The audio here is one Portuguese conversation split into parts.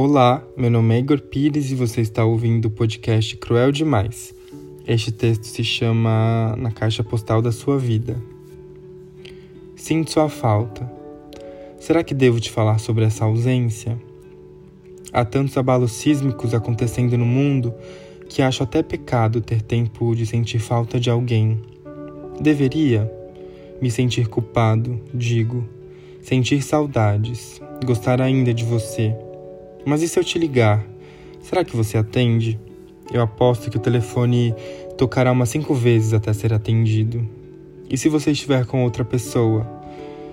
Olá, meu nome é Igor Pires e você está ouvindo o podcast Cruel Demais. Este texto se chama Na Caixa Postal da Sua Vida. Sinto sua falta. Será que devo te falar sobre essa ausência? Há tantos abalos sísmicos acontecendo no mundo que acho até pecado ter tempo de sentir falta de alguém. Deveria me sentir culpado, digo, sentir saudades, gostar ainda de você mas e se eu te ligar? Será que você atende? Eu aposto que o telefone tocará umas cinco vezes até ser atendido. E se você estiver com outra pessoa?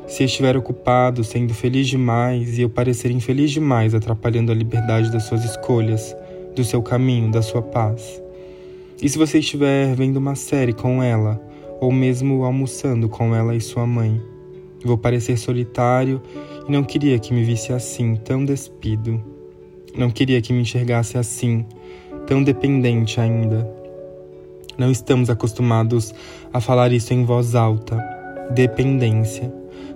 Se estiver ocupado, sendo feliz demais e eu parecer infeliz demais, atrapalhando a liberdade das suas escolhas, do seu caminho, da sua paz? E se você estiver vendo uma série com ela, ou mesmo almoçando com ela e sua mãe? Vou parecer solitário e não queria que me visse assim, tão despido. Não queria que me enxergasse assim, tão dependente ainda. Não estamos acostumados a falar isso em voz alta. Dependência.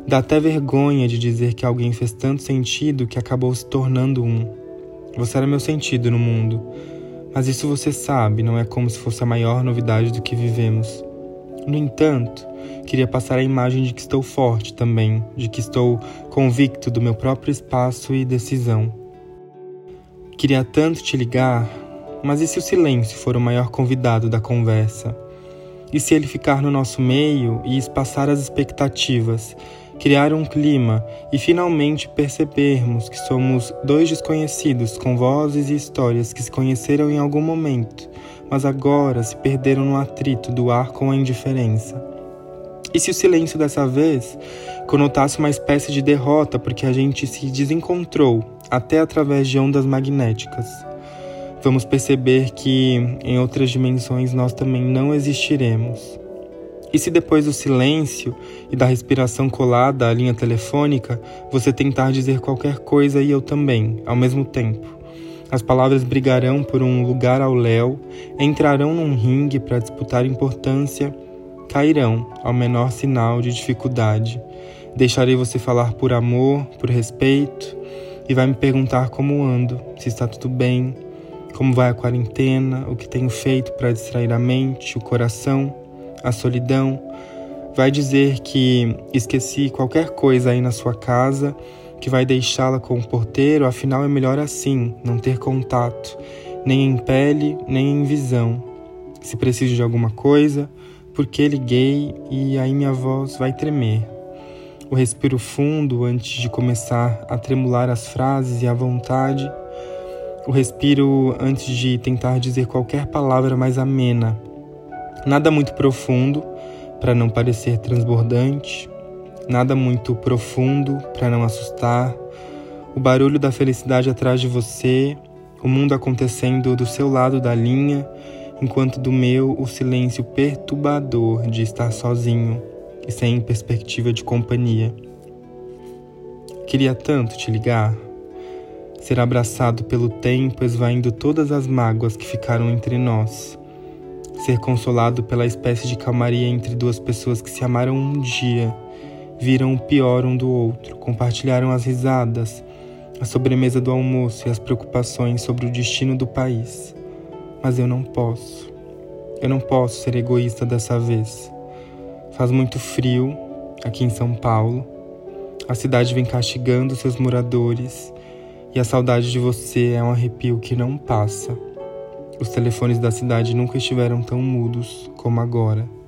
Dá até vergonha de dizer que alguém fez tanto sentido que acabou se tornando um. Você era meu sentido no mundo. Mas isso você sabe, não é como se fosse a maior novidade do que vivemos. No entanto, queria passar a imagem de que estou forte também, de que estou convicto do meu próprio espaço e decisão. Queria tanto te ligar, mas e se o silêncio for o maior convidado da conversa? E se ele ficar no nosso meio e espaçar as expectativas, criar um clima e finalmente percebermos que somos dois desconhecidos com vozes e histórias que se conheceram em algum momento, mas agora se perderam no atrito do ar com a indiferença? E se o silêncio dessa vez conotasse uma espécie de derrota porque a gente se desencontrou até através de ondas magnéticas? Vamos perceber que em outras dimensões nós também não existiremos. E se depois do silêncio e da respiração colada à linha telefônica, você tentar dizer qualquer coisa e eu também, ao mesmo tempo? As palavras brigarão por um lugar ao léu, entrarão num ringue para disputar importância cairão ao menor sinal de dificuldade. Deixarei você falar por amor, por respeito, e vai me perguntar como ando, se está tudo bem, como vai a quarentena, o que tenho feito para distrair a mente, o coração, a solidão. Vai dizer que esqueci qualquer coisa aí na sua casa, que vai deixá-la com o porteiro, afinal é melhor assim, não ter contato, nem em pele, nem em visão. Se preciso de alguma coisa, porque liguei e aí minha voz vai tremer. O respiro fundo antes de começar a tremular as frases e a vontade. O respiro antes de tentar dizer qualquer palavra mais amena. Nada muito profundo para não parecer transbordante, nada muito profundo para não assustar. O barulho da felicidade atrás de você, o mundo acontecendo do seu lado da linha enquanto do meu o silêncio perturbador de estar sozinho e sem perspectiva de companhia. Queria tanto te ligar, ser abraçado pelo tempo esvaindo todas as mágoas que ficaram entre nós, ser consolado pela espécie de calmaria entre duas pessoas que se amaram um dia, viram o pior um do outro, compartilharam as risadas, a sobremesa do almoço e as preocupações sobre o destino do país mas eu não posso. Eu não posso ser egoísta dessa vez. Faz muito frio aqui em São Paulo. A cidade vem castigando seus moradores e a saudade de você é um arrepio que não passa. Os telefones da cidade nunca estiveram tão mudos como agora.